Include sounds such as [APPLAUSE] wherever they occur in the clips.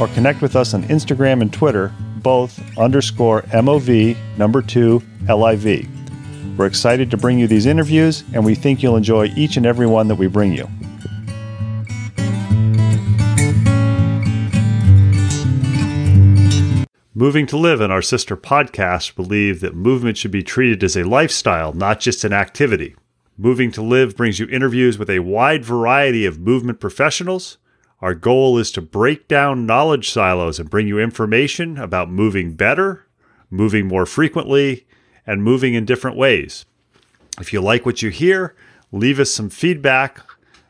or connect with us on Instagram and Twitter, both underscore mov number 2 liv. We're excited to bring you these interviews, and we think you'll enjoy each and every one that we bring you. Moving to Live and our sister podcast believe that movement should be treated as a lifestyle, not just an activity. Moving to Live brings you interviews with a wide variety of movement professionals. Our goal is to break down knowledge silos and bring you information about moving better, moving more frequently, and moving in different ways. If you like what you hear, leave us some feedback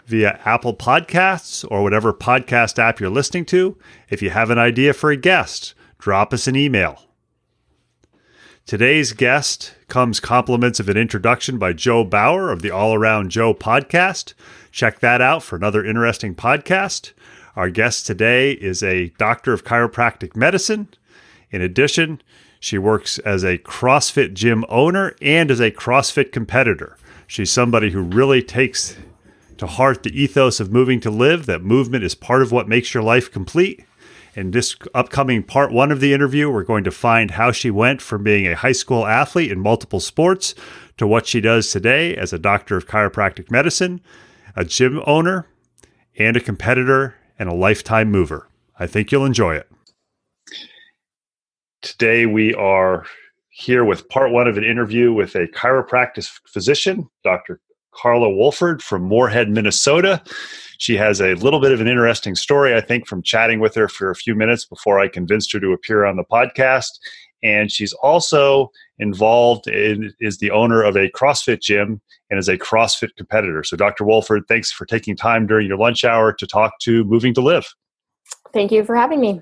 via Apple Podcasts or whatever podcast app you're listening to. If you have an idea for a guest, drop us an email. Today's guest comes compliments of an introduction by Joe Bauer of the All Around Joe podcast. Check that out for another interesting podcast. Our guest today is a doctor of chiropractic medicine. In addition, she works as a CrossFit gym owner and as a CrossFit competitor. She's somebody who really takes to heart the ethos of moving to live, that movement is part of what makes your life complete. In this upcoming part one of the interview, we're going to find how she went from being a high school athlete in multiple sports to what she does today as a doctor of chiropractic medicine, a gym owner, and a competitor and a lifetime mover. I think you'll enjoy it. Today, we are here with part one of an interview with a chiropractic physician, Dr. Carla Wolford from Moorhead, Minnesota. She has a little bit of an interesting story, I think, from chatting with her for a few minutes before I convinced her to appear on the podcast. And she's also involved in, is the owner of a CrossFit gym and is a CrossFit competitor. So, Dr. Wolford, thanks for taking time during your lunch hour to talk to Moving to Live. Thank you for having me.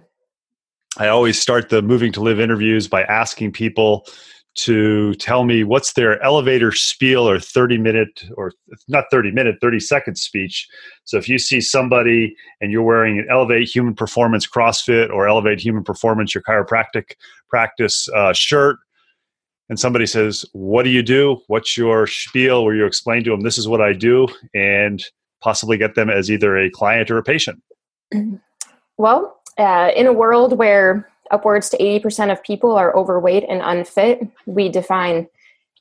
I always start the Moving to Live interviews by asking people to tell me what's their elevator spiel or 30 minute or not 30 minute 30 second speech. So if you see somebody and you're wearing an elevate human performance crossfit or elevate human performance your chiropractic practice uh, shirt and somebody says what do you do? What's your spiel? Where you explain to them this is what i do and possibly get them as either a client or a patient. Well uh, in a world where upwards to 80% of people are overweight and unfit, we define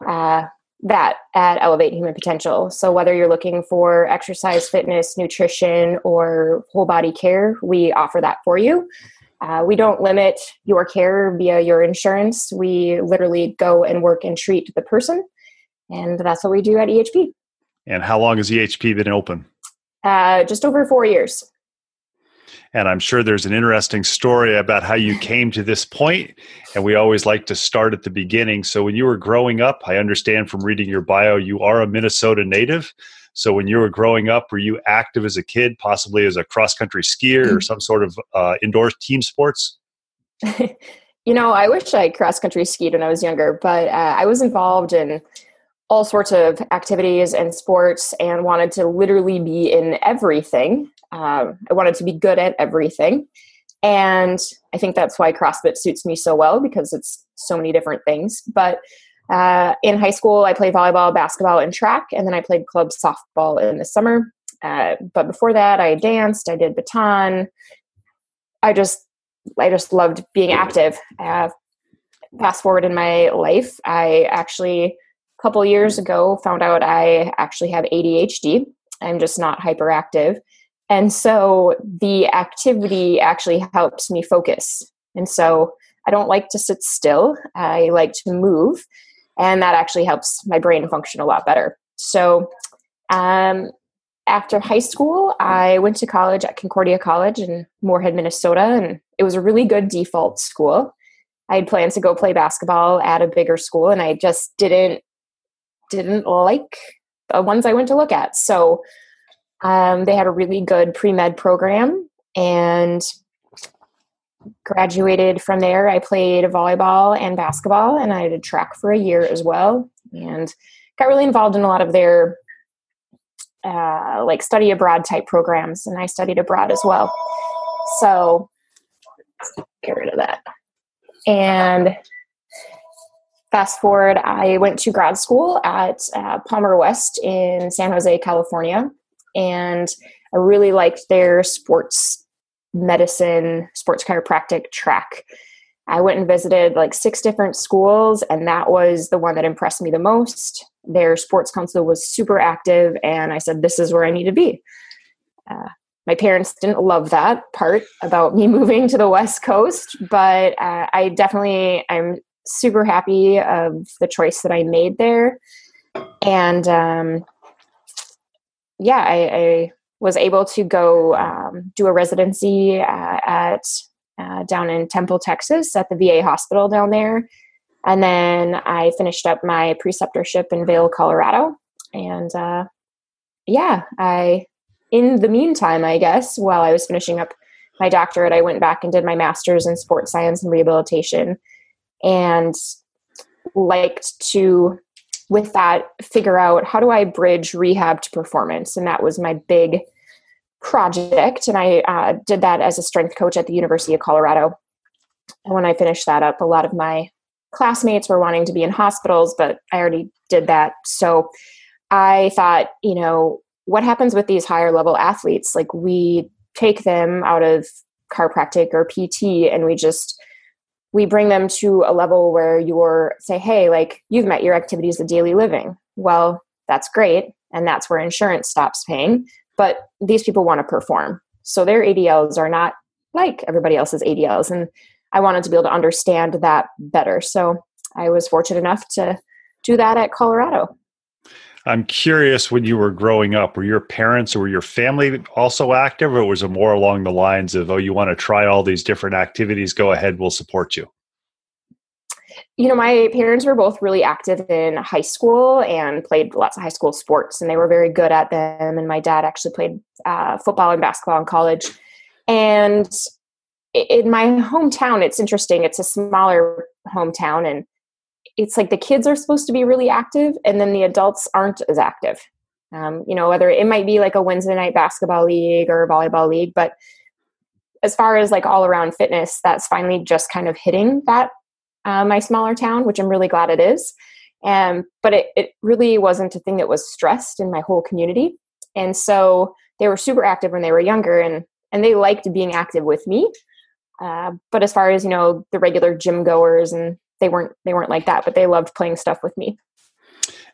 uh, that at Elevate Human Potential. So, whether you're looking for exercise, fitness, nutrition, or whole body care, we offer that for you. Uh, we don't limit your care via your insurance. We literally go and work and treat the person. And that's what we do at EHP. And how long has EHP been open? Uh, just over four years. And I'm sure there's an interesting story about how you came to this point. And we always like to start at the beginning. So, when you were growing up, I understand from reading your bio, you are a Minnesota native. So, when you were growing up, were you active as a kid, possibly as a cross country skier or some sort of uh, indoor team sports? [LAUGHS] you know, I wish I cross country skied when I was younger, but uh, I was involved in all sorts of activities and sports and wanted to literally be in everything. Um, I wanted to be good at everything. And I think that's why CrossFit suits me so well because it's so many different things. But uh, in high school, I played volleyball, basketball, and track, and then I played club softball in the summer. Uh, but before that, I danced, I did baton. I just, I just loved being active. Uh, fast forward in my life, I actually a couple years ago found out I actually have ADHD. I'm just not hyperactive. And so the activity actually helps me focus. And so I don't like to sit still. I like to move and that actually helps my brain function a lot better. So, um, after high school, I went to college at Concordia College in Moorhead, Minnesota, and it was a really good default school. I had planned to go play basketball at a bigger school, and I just didn't didn't like the ones I went to look at. So um, they had a really good pre med program, and graduated from there. I played volleyball and basketball, and I did track for a year as well, and got really involved in a lot of their uh, like study abroad type programs, and I studied abroad as well. So get rid of that. And fast forward, I went to grad school at uh, Palmer West in San Jose, California, and I really liked their sports medicine, sports chiropractic track. I went and visited like six different schools, and that was the one that impressed me the most. Their sports council was super active, and I said, This is where I need to be. Uh, my parents didn't love that part about me [LAUGHS] moving to the West Coast, but uh, I definitely, I'm super happy of the choice that I made there. And um, yeah, I, I was able to go um, do a residency uh, at uh, down in Temple, Texas, at the VA hospital down there, and then I finished up my preceptorship in Vail, Colorado, and uh, yeah, I in the meantime, I guess, while I was finishing up my doctorate, I went back and did my master's in sports science and rehabilitation, and liked to with that figure out how do I bridge rehab to performance? And that was my big project. And I uh, did that as a strength coach at the University of Colorado. And when I finished that up, a lot of my classmates were wanting to be in hospitals, but I already did that. So I thought, you know, what happens with these higher level athletes? Like we take them out of chiropractic or PT and we just we bring them to a level where you're say hey like you've met your activities of daily living. Well that's great and that's where insurance stops paying but these people want to perform. So their adls are not like everybody else's adls and i wanted to be able to understand that better. So i was fortunate enough to do that at colorado I'm curious when you were growing up, were your parents or were your family also active, or was it more along the lines of, oh, you want to try all these different activities? Go ahead, we'll support you. You know, my parents were both really active in high school and played lots of high school sports, and they were very good at them. And my dad actually played uh, football and basketball in college. And in my hometown, it's interesting. It's a smaller hometown, and it's like the kids are supposed to be really active and then the adults aren't as active. Um, you know whether it might be like a wednesday night basketball league or volleyball league but as far as like all around fitness that's finally just kind of hitting that uh, my smaller town which i'm really glad it is. Um, but it, it really wasn't a thing that was stressed in my whole community. And so they were super active when they were younger and and they liked being active with me. Uh, but as far as you know the regular gym goers and they weren't they weren't like that, but they loved playing stuff with me.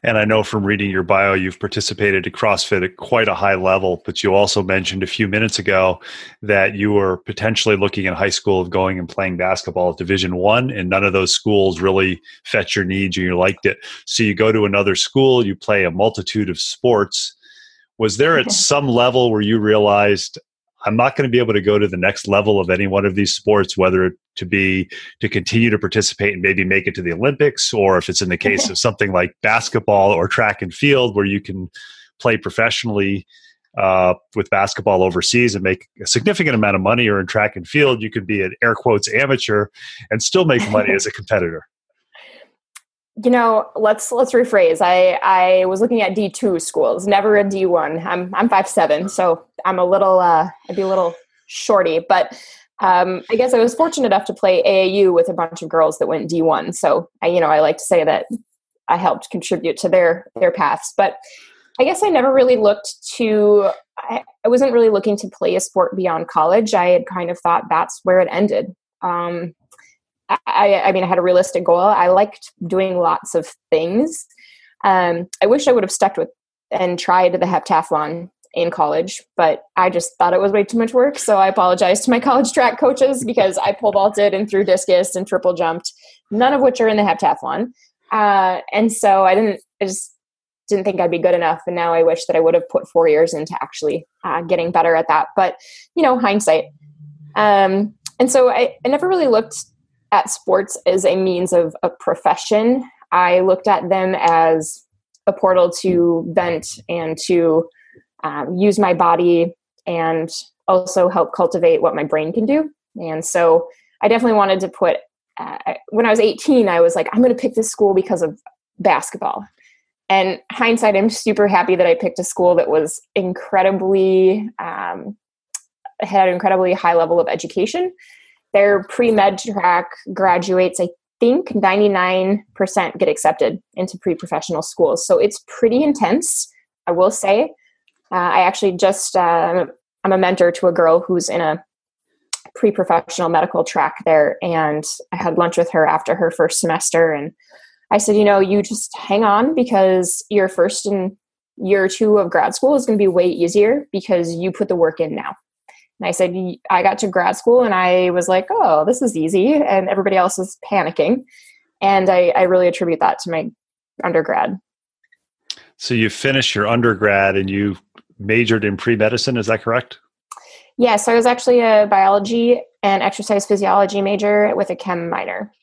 And I know from reading your bio, you've participated at CrossFit at quite a high level, but you also mentioned a few minutes ago that you were potentially looking in high school of going and playing basketball at Division One, and none of those schools really fetched your needs and you liked it. So you go to another school, you play a multitude of sports. Was there at [LAUGHS] some level where you realized I'm not going to be able to go to the next level of any one of these sports, whether to be to continue to participate and maybe make it to the Olympics, or if it's in the case [LAUGHS] of something like basketball or track and field, where you can play professionally uh, with basketball overseas and make a significant amount of money, or in track and field, you could be an air quotes amateur and still make money [LAUGHS] as a competitor you know let's let's rephrase i i was looking at d2 schools never a d1 i'm i'm five seven so i'm a little uh i'd be a little shorty but um, I guess I was fortunate enough to play AAU with a bunch of girls that went D1. So I, you know, I like to say that I helped contribute to their their paths. But I guess I never really looked to. I, I wasn't really looking to play a sport beyond college. I had kind of thought that's where it ended. Um, I, I mean, I had a realistic goal. I liked doing lots of things. Um, I wish I would have stuck with and tried the heptathlon in college, but I just thought it was way too much work. So I apologized to my college track coaches because I pole vaulted and threw discus and triple jumped, none of which are in the heptathlon. Uh, and so I didn't, I just didn't think I'd be good enough. And now I wish that I would have put four years into actually uh, getting better at that. But, you know, hindsight. Um, and so I, I never really looked at sports as a means of a profession. I looked at them as a portal to vent and to um, use my body and also help cultivate what my brain can do. And so I definitely wanted to put, uh, when I was 18, I was like, I'm going to pick this school because of basketball. And hindsight, I'm super happy that I picked a school that was incredibly, um, had an incredibly high level of education. Their pre med track graduates, I think 99% get accepted into pre professional schools. So it's pretty intense, I will say. Uh, I actually just, uh, I'm a mentor to a girl who's in a pre professional medical track there. And I had lunch with her after her first semester. And I said, you know, you just hang on because your first and year two of grad school is going to be way easier because you put the work in now. And I said, I got to grad school and I was like, oh, this is easy. And everybody else is panicking. And I, I really attribute that to my undergrad. So you finished your undergrad and you majored in pre medicine, is that correct? Yes, yeah, so I was actually a biology and exercise physiology major with a chem minor.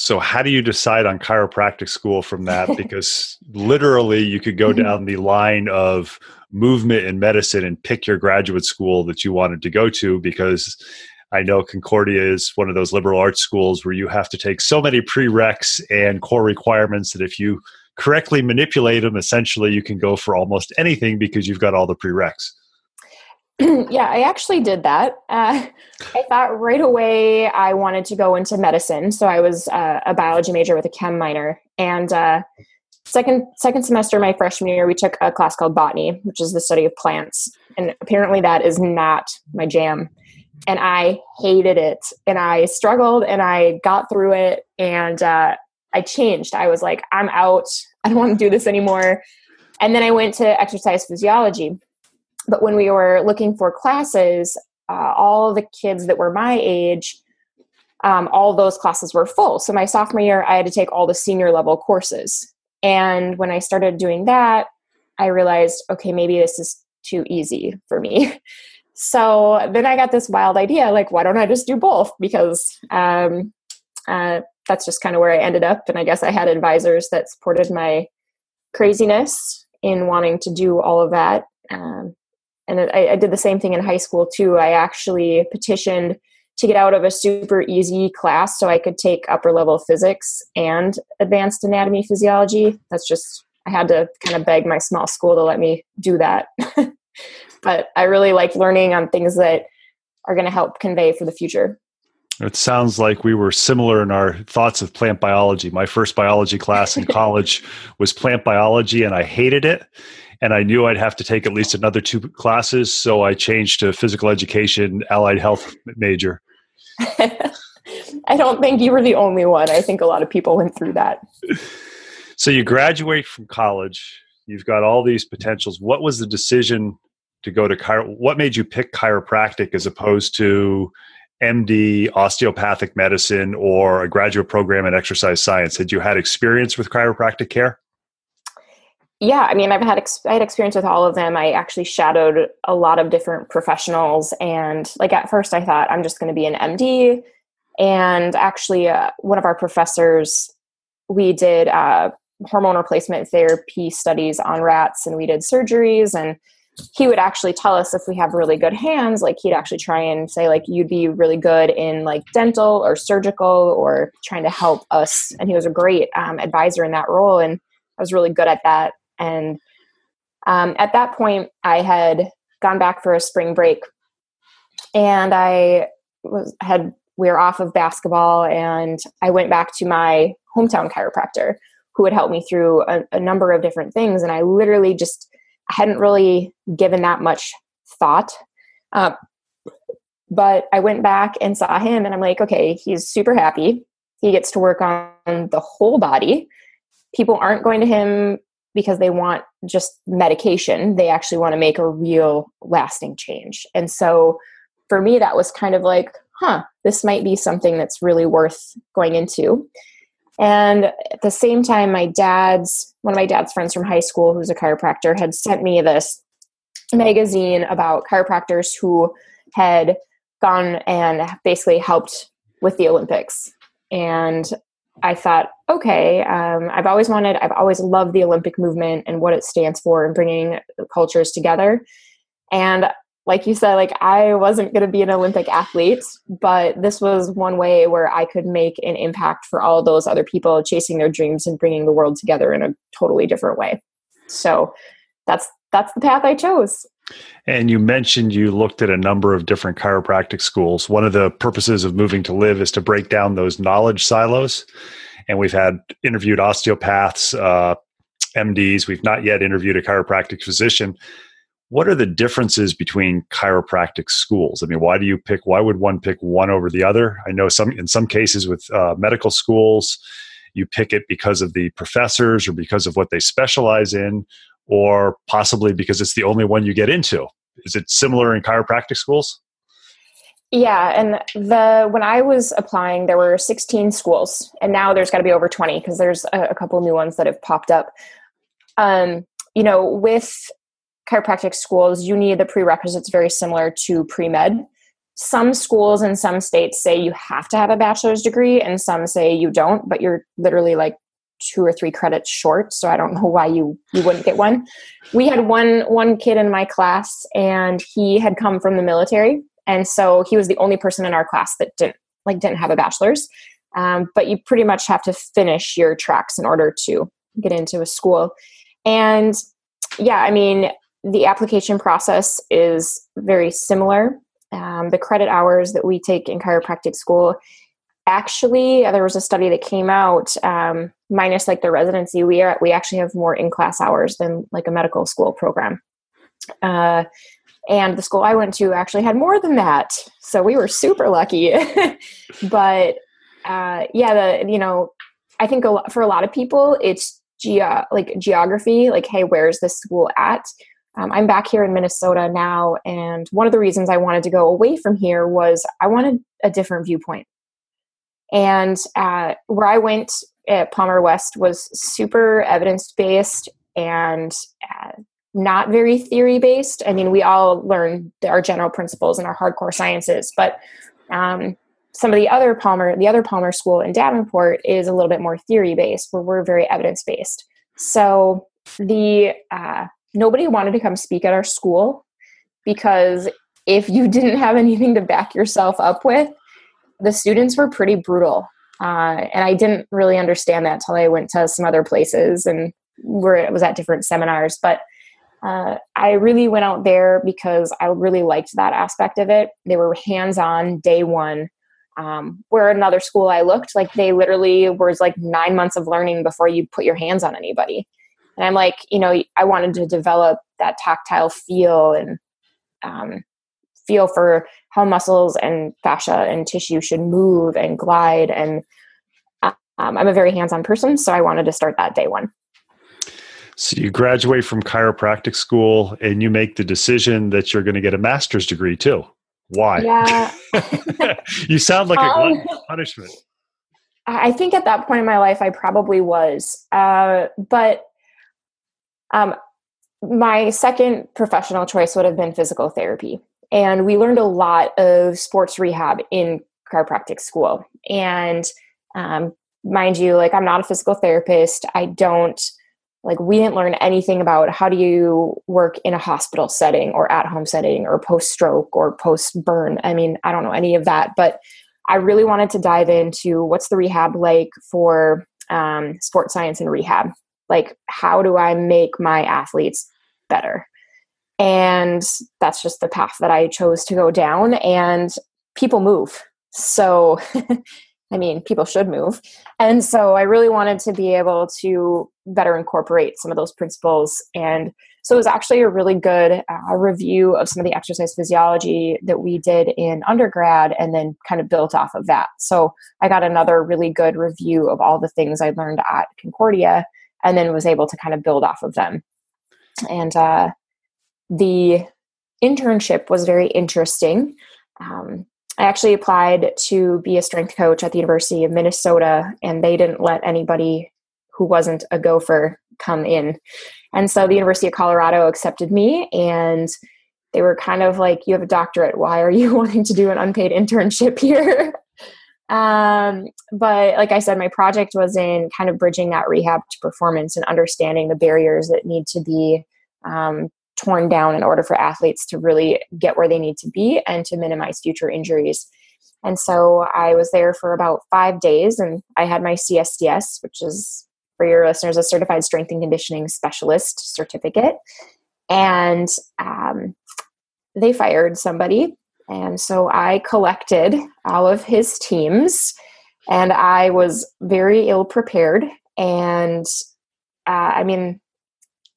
So, how do you decide on chiropractic school from that? [LAUGHS] Because literally, you could go mm-hmm. down the line of movement and medicine and pick your graduate school that you wanted to go to because I know Concordia is one of those liberal arts schools where you have to take so many prereqs and core requirements that if you correctly manipulate them, essentially you can go for almost anything because you've got all the prereqs. [CLEARS THROAT] yeah, I actually did that. Uh, [LAUGHS] I thought right away I wanted to go into medicine, so I was uh, a biology major with a chem minor. And uh, second second semester, of my freshman year, we took a class called botany, which is the study of plants. And apparently, that is not my jam. And I hated it, and I struggled, and I got through it, and uh, I changed. I was like, I'm out. I don't want to do this anymore. And then I went to exercise physiology. But when we were looking for classes, uh, all the kids that were my age, um, all those classes were full. So my sophomore year, I had to take all the senior level courses. And when I started doing that, I realized, okay, maybe this is too easy for me. [LAUGHS] so then I got this wild idea like, why don't I just do both? Because um, uh, that's just kind of where I ended up. And I guess I had advisors that supported my craziness in wanting to do all of that. Um, and I, I did the same thing in high school too. I actually petitioned to get out of a super easy class so I could take upper level physics and advanced anatomy physiology. That's just, I had to kind of beg my small school to let me do that. [LAUGHS] but I really like learning on things that are going to help convey for the future. It sounds like we were similar in our thoughts of plant biology. My first biology class in [LAUGHS] college was plant biology, and I hated it. And I knew I'd have to take at least another two classes, so I changed to physical education, allied health major. [LAUGHS] [LAUGHS] I don't think you were the only one. I think a lot of people went through that. So you graduate from college, you've got all these potentials. What was the decision to go to chiro? What made you pick chiropractic as opposed to MD, osteopathic medicine, or a graduate program in exercise science? Had you had experience with chiropractic care? Yeah, I mean, I've had ex- I had experience with all of them. I actually shadowed a lot of different professionals, and like at first, I thought I'm just going to be an MD. And actually, uh, one of our professors, we did uh, hormone replacement therapy studies on rats, and we did surgeries, and he would actually tell us if we have really good hands like he'd actually try and say like you'd be really good in like dental or surgical or trying to help us and he was a great um, advisor in that role and i was really good at that and um, at that point i had gone back for a spring break and I was had we were off of basketball, and I went back to my hometown chiropractor who had helped me through a, a number of different things, and I literally just hadn't really given that much thought. Uh, but I went back and saw him, and I'm like, okay, he's super happy. He gets to work on the whole body. People aren't going to him because they want just medication. They actually want to make a real lasting change. And so for me, that was kind of like, huh, this might be something that's really worth going into. And at the same time, my dad's one of my dad's friends from high school, who's a chiropractor, had sent me this magazine about chiropractors who had gone and basically helped with the Olympics. And I thought, okay, um, I've always wanted, I've always loved the Olympic movement and what it stands for and bringing cultures together. And like you said, like I wasn't going to be an Olympic athlete, but this was one way where I could make an impact for all those other people chasing their dreams and bringing the world together in a totally different way. So that's that's the path I chose. And you mentioned you looked at a number of different chiropractic schools. One of the purposes of moving to live is to break down those knowledge silos. And we've had interviewed osteopaths, uh, MDs. We've not yet interviewed a chiropractic physician. What are the differences between chiropractic schools? I mean, why do you pick? Why would one pick one over the other? I know some in some cases with uh, medical schools, you pick it because of the professors or because of what they specialize in, or possibly because it's the only one you get into. Is it similar in chiropractic schools? Yeah, and the when I was applying, there were 16 schools, and now there's got to be over 20 because there's a, a, couple new ones that have popped up. Um, you know, with chiropractic schools, you need the prerequisites very similar to pre med. Some schools in some states say you have to have a bachelor's degree, and some say you don't, but you're literally like two or three credits short so i don't [LAUGHS] know why you you wouldn't get one. We had one one kid in my class and he had come from the military and so he was the only person in our class that didn't like didn't have a bachelor's. Um, but you pretty much have to finish your tracks in order to get into a school. And yeah i mean the application process is very similar. Um, the credit hours that we take in chiropractic school actually there was a study that came out um, minus like the residency we are we actually have more in class hours than like a medical school program. Uh, and the school i went to actually had more than that so we were super lucky. [LAUGHS] But uh, yeah the you know i think a lot, for a lot of people it's geo like geography like hey where's this school at? Um, i'm back here in minnesota now and one of the reasons i wanted to go away from here was i wanted a different viewpoint and uh, where I went at Palmer West was super evidence based and uh, not very theory based. I mean, we all learn our general principles and our hardcore sciences, but um, some of the other Palmer, the other Palmer school in Davenport is a little bit more theory based, where we're very evidence based. So the uh, nobody wanted to come speak at our school because if you didn't have anything to back yourself up with, the students were pretty brutal. Uh, and I didn't really understand that till I went to some other places and where it was at different seminars. But uh, I really went out there because I really liked that aspect of it. They were hands on day one. Um, where another school I looked, like they literally was like nine months of learning before you put your hands on anybody. And I'm like, you know, I wanted to develop that tactile feel and um, feel for how muscles and fascia and tissue should move and glide. And um, I'm a very hands on person, so I wanted to start that day one. So you graduate from chiropractic school and you make the decision that you're going to get a master's degree too. Why? Yeah. [LAUGHS] you sound like um, a punishment. I think at that point in my life, I probably was. Uh, but um, my second professional choice would have been physical therapy. And we learned a lot of sports rehab in chiropractic school. And um, mind you, like I'm not a physical therapist. I don't like we didn't learn anything about how do you work in a hospital setting or at home setting or post stroke or post burn. I mean, I don't know any of that, but I really wanted to dive into what's the rehab like for um, sports science and rehab. Like, how do I make my athletes better? And that's just the path that I chose to go down. And people move. So, [LAUGHS] I mean, people should move. And so I really wanted to be able to better incorporate some of those principles. And so it was actually a really good uh, review of some of the exercise physiology that we did in undergrad and then kind of built off of that. So I got another really good review of all the things I learned at Concordia and then was able to kind of build off of them. And uh, the internship was very interesting. Um, I actually applied to be a strength coach at the University of Minnesota, and they didn't let anybody who wasn't a gopher come in. And so the University of Colorado accepted me, and they were kind of like, You have a doctorate. Why are you [LAUGHS] wanting to do an unpaid internship here? [LAUGHS] um, but like I said, my project was in kind of bridging that rehab to performance and understanding the barriers that need to be um, torn down in order for athletes to really get where they need to be and to minimize future injuries. And so I was there for about five days and I had my CSCS, which is for your listeners, a certified strength and conditioning specialist certificate. And um, they fired somebody. And so I collected all of his teams and I was very ill prepared. And uh, I mean,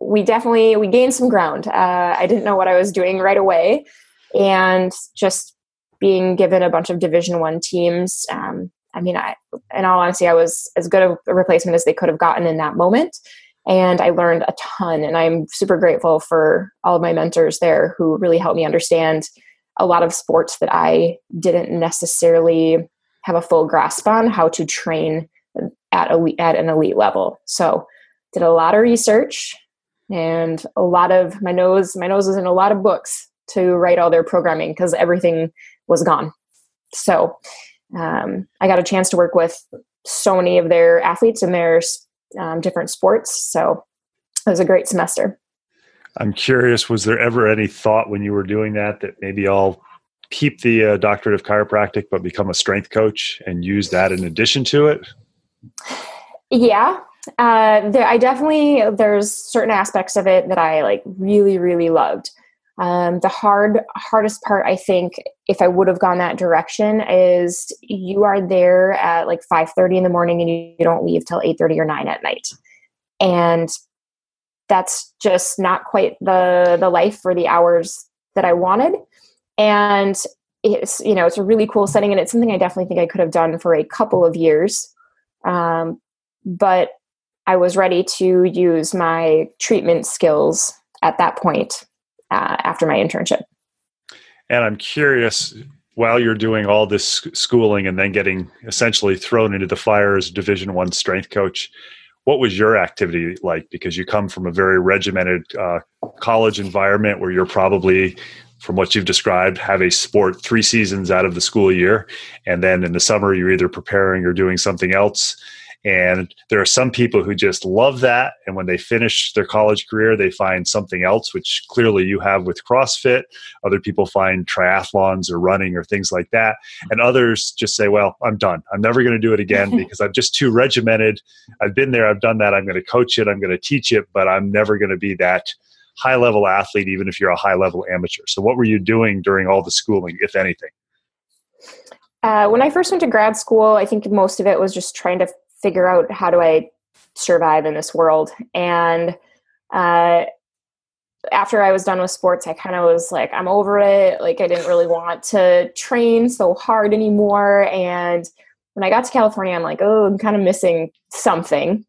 we definitely we gained some ground. Uh, I didn't know what I was doing right away, and just being given a bunch of Division One teams. Um, I mean, I, in all honesty, I was as good a replacement as they could have gotten in that moment, and I learned a ton. And I'm super grateful for all of my mentors there who really helped me understand a lot of sports that I didn't necessarily have a full grasp on how to train at elite, at an elite level. So did a lot of research and a lot of my nose my nose was in a lot of books to write all their programming because everything was gone. So um, i got a chance to work with so many of their athletes in their um, different sports. So it was a great semester. I'm curious was there ever any thought when you were doing that that maybe i'll keep the uh, doctorate of chiropractic but become a strength coach and use that in addition to it? Yeah uh, there, I definitely there's certain aspects of it that I like really really loved. Um, the hard hardest part I think if I would have gone that direction is you are there at like 5:30 in the morning and you, you don't leave till 8:30 or 9 at night. And that's just not quite the the life for the hours that I wanted. And it's you know it's a really cool setting and it's something I definitely think I could have done for a couple of years. Um, but I was ready to use my treatment skills at that point uh, after my internship. And I'm curious, while you're doing all this schooling and then getting essentially thrown into the fire as Division One strength coach, what was your activity like? Because you come from a very regimented uh, college environment where you're probably from what you've described, have a sport three seasons out of the school year. And then in the summer, you're either preparing or doing something else. And there are some people who just love that. And when they finish their college career, they find something else, which clearly you have with CrossFit. Other people find triathlons or running or things like that. And others just say, well, I'm done. I'm never going to do it again [LAUGHS] because I'm just too regimented. I've been there, I've done that. I'm going to coach it, I'm going to teach it, but I'm never going to be that high level athlete, even if you're a high level amateur. So, what were you doing during all the schooling, if anything? Uh, when I first went to grad school, I think most of it was just trying to figure out how do I survive in this world. And uh, after I was done with sports, I kind of was like, I'm over it. Like, I didn't really want to train so hard anymore. And when I got to California, I'm like, oh, I'm kind of missing something.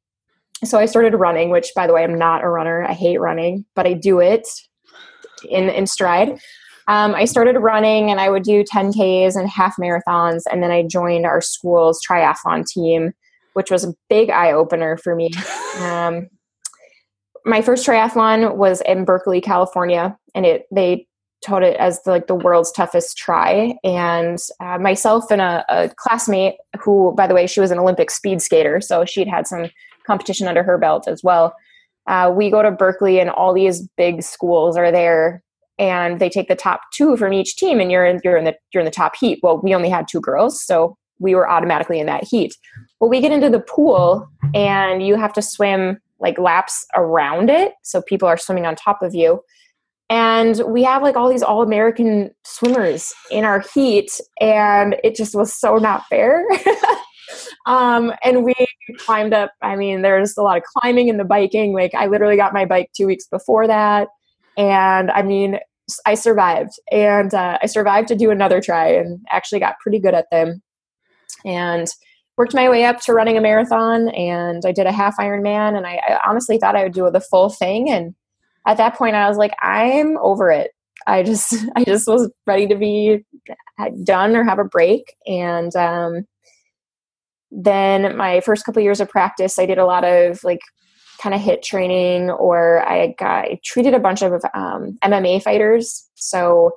So I started running, which, by the way, I'm not a runner. I hate running, but I do it in in stride. Um, I started running, and I would do 10ks and half marathons, and then I joined our school's triathlon team which was a big eye opener for me. [LAUGHS] Um, my first triathlon was in Berkeley, California, and it they taught it as the, like the world's toughest try. And uh, myself and a, a, classmate, who by the way she was an Olympic speed skater, so she'd had some competition under her belt as well. Uh, we go to Berkeley, and all these big schools are there, and they take the top two from each team, and you're in, you're in the you're in the top heat. Well, we only had two girls, so we were automatically in that heat. But we get into the pool and you have to swim like laps around it. So people are swimming on top of you. and we have like all these all American swimmers in our heat, and it just was so not fair. [LAUGHS] um, and we climbed up. I mean, there's a lot of climbing and the biking. Like I literally got my bike two weeks before that, and I mean, I survived, and uh, I survived to do another try, and actually got pretty good at them, and worked my way up to running a marathon, and I did a half Ironman, and I, I honestly thought I would do the full thing, and at that point I was like, I'm over it. I just [LAUGHS] I just was ready to be done or have a break. And um, then my first couple years of practice, I did a lot of like kind of HIIT training, or I got I treated a bunch of um, MMA fighters. So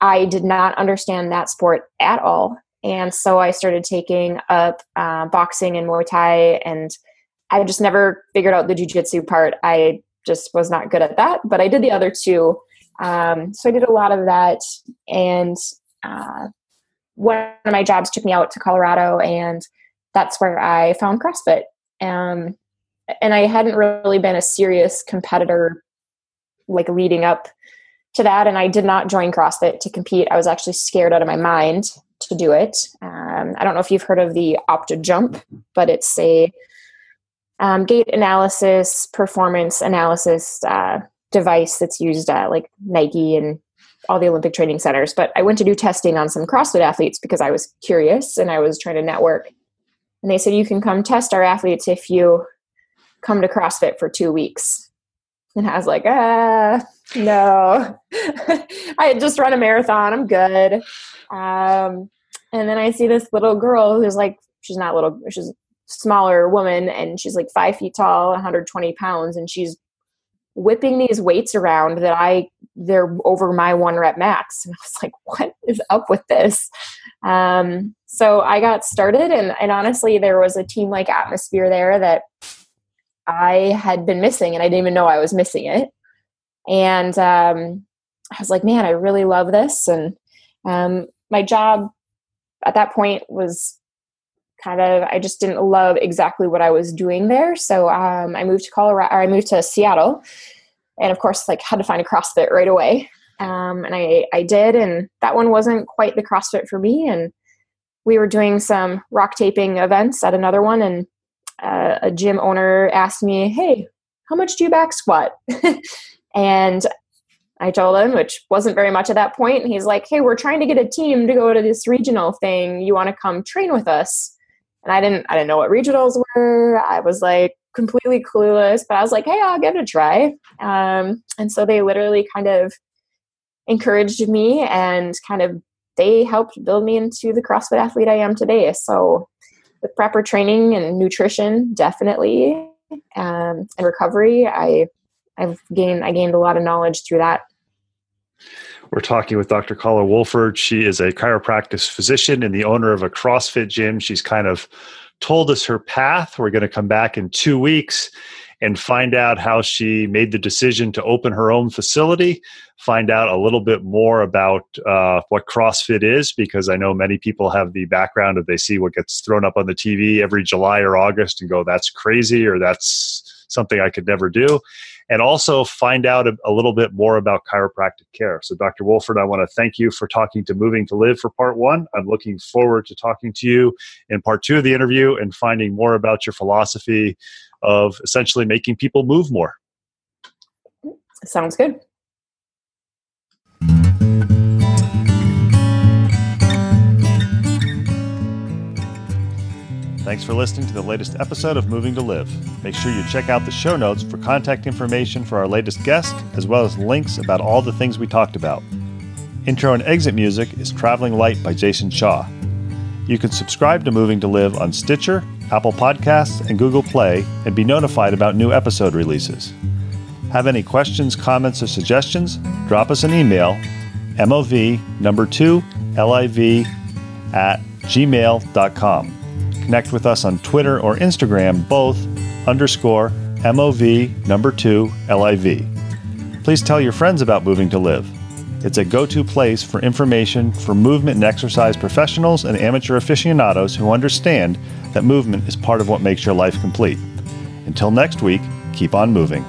I did not understand that sport at all, and so I started taking up uh, boxing and Muay Thai, and I just never figured out the jujitsu part. I just was not good at that, but I did the other two. Um, so I did a lot of that. And uh, one of my jobs took me out to Colorado, and that's where I found CrossFit. Um, and I hadn't really been a serious competitor like leading up to that. And I did not join CrossFit to compete. I was actually scared out of my mind to do it. Um, I don't know if you've heard of the OptoJump, but it's a um, gait analysis, performance analysis uh, device that's used at like Nike and all the Olympic training centers. But I went to do testing on some CrossFit athletes because I was curious and I was trying to network. And they said, You can come test our athletes if you come to CrossFit for two weeks. And I was like, ah, no. [LAUGHS] I just run a marathon. I'm good. Um, and then I see this little girl who's like, she's not little, she's a smaller woman and she's like five feet tall 120 pounds and she's whipping these weights around that i they're over my one rep max [LAUGHS] and i was like what is up with this um, so i got started and, and honestly there was a team like atmosphere there that i had been missing and i didn't even know i was missing it and um, i was like man i really love this and um, my job at that point was kind of I just didn't love exactly what I was doing there. So um, I moved to Colorado. I moved to Seattle, and of course, like had to find a CrossFit right away. Um, and I I did, and that one wasn't quite the CrossFit for me. And we were doing some rock taping events at another one, and uh, a gym owner asked me, "Hey, how much do you back squat?" [LAUGHS] and I told him, which wasn't very much at that point. And he's like, Hey, we're trying to get a team to go to this regional thing. You want to come train with us? and I didn't I didn't know what regionals were. I was like completely clueless, but I was like, hey, I'll give it a try. Um, and so they literally kind of encouraged me and kind of they helped build me into the CrossFit athlete I am today. So with proper training and nutrition, definitely, um, and recovery, I I've gained I gained a lot of knowledge through that. We're talking with Dr. Carla Wolford. She is a chiropractic physician and the owner of a CrossFit gym. She's kind of told us her path. We're going to come back in two weeks and find out how she made the decision to open her own facility, find out a little bit more about uh, what CrossFit is, because I know many people have the background of they see what gets thrown up on the TV every July or August and go, that's crazy or that's something I could never do and also find out a, a, little bit more about chiropractic care. So, Dr. Wolford, I want to thank you for talking to Moving to Live for part one. I'm looking forward to talking to you in part two of the interview and finding more about your philosophy of essentially making people move more. Sounds good. Thanks for listening to the latest episode of Moving to Live. Make sure you check out the show notes for contact information for our latest guest, as well as links about all the things we talked about. Intro and exit music is Traveling Light by Jason Shaw. You can subscribe to Moving to Live on Stitcher, Apple Podcasts, and Google Play and be notified about new episode releases. Have any questions, comments, or suggestions? Drop us an email, MOV number 2 LIV at gmail.com. Connect with us on Twitter or Instagram, both underscore MOV number two LIV. Please tell your friends about Moving to Live. It's a go to place for information for movement and exercise professionals and amateur aficionados who understand that movement is part of what makes your life complete. Until next week, keep on moving.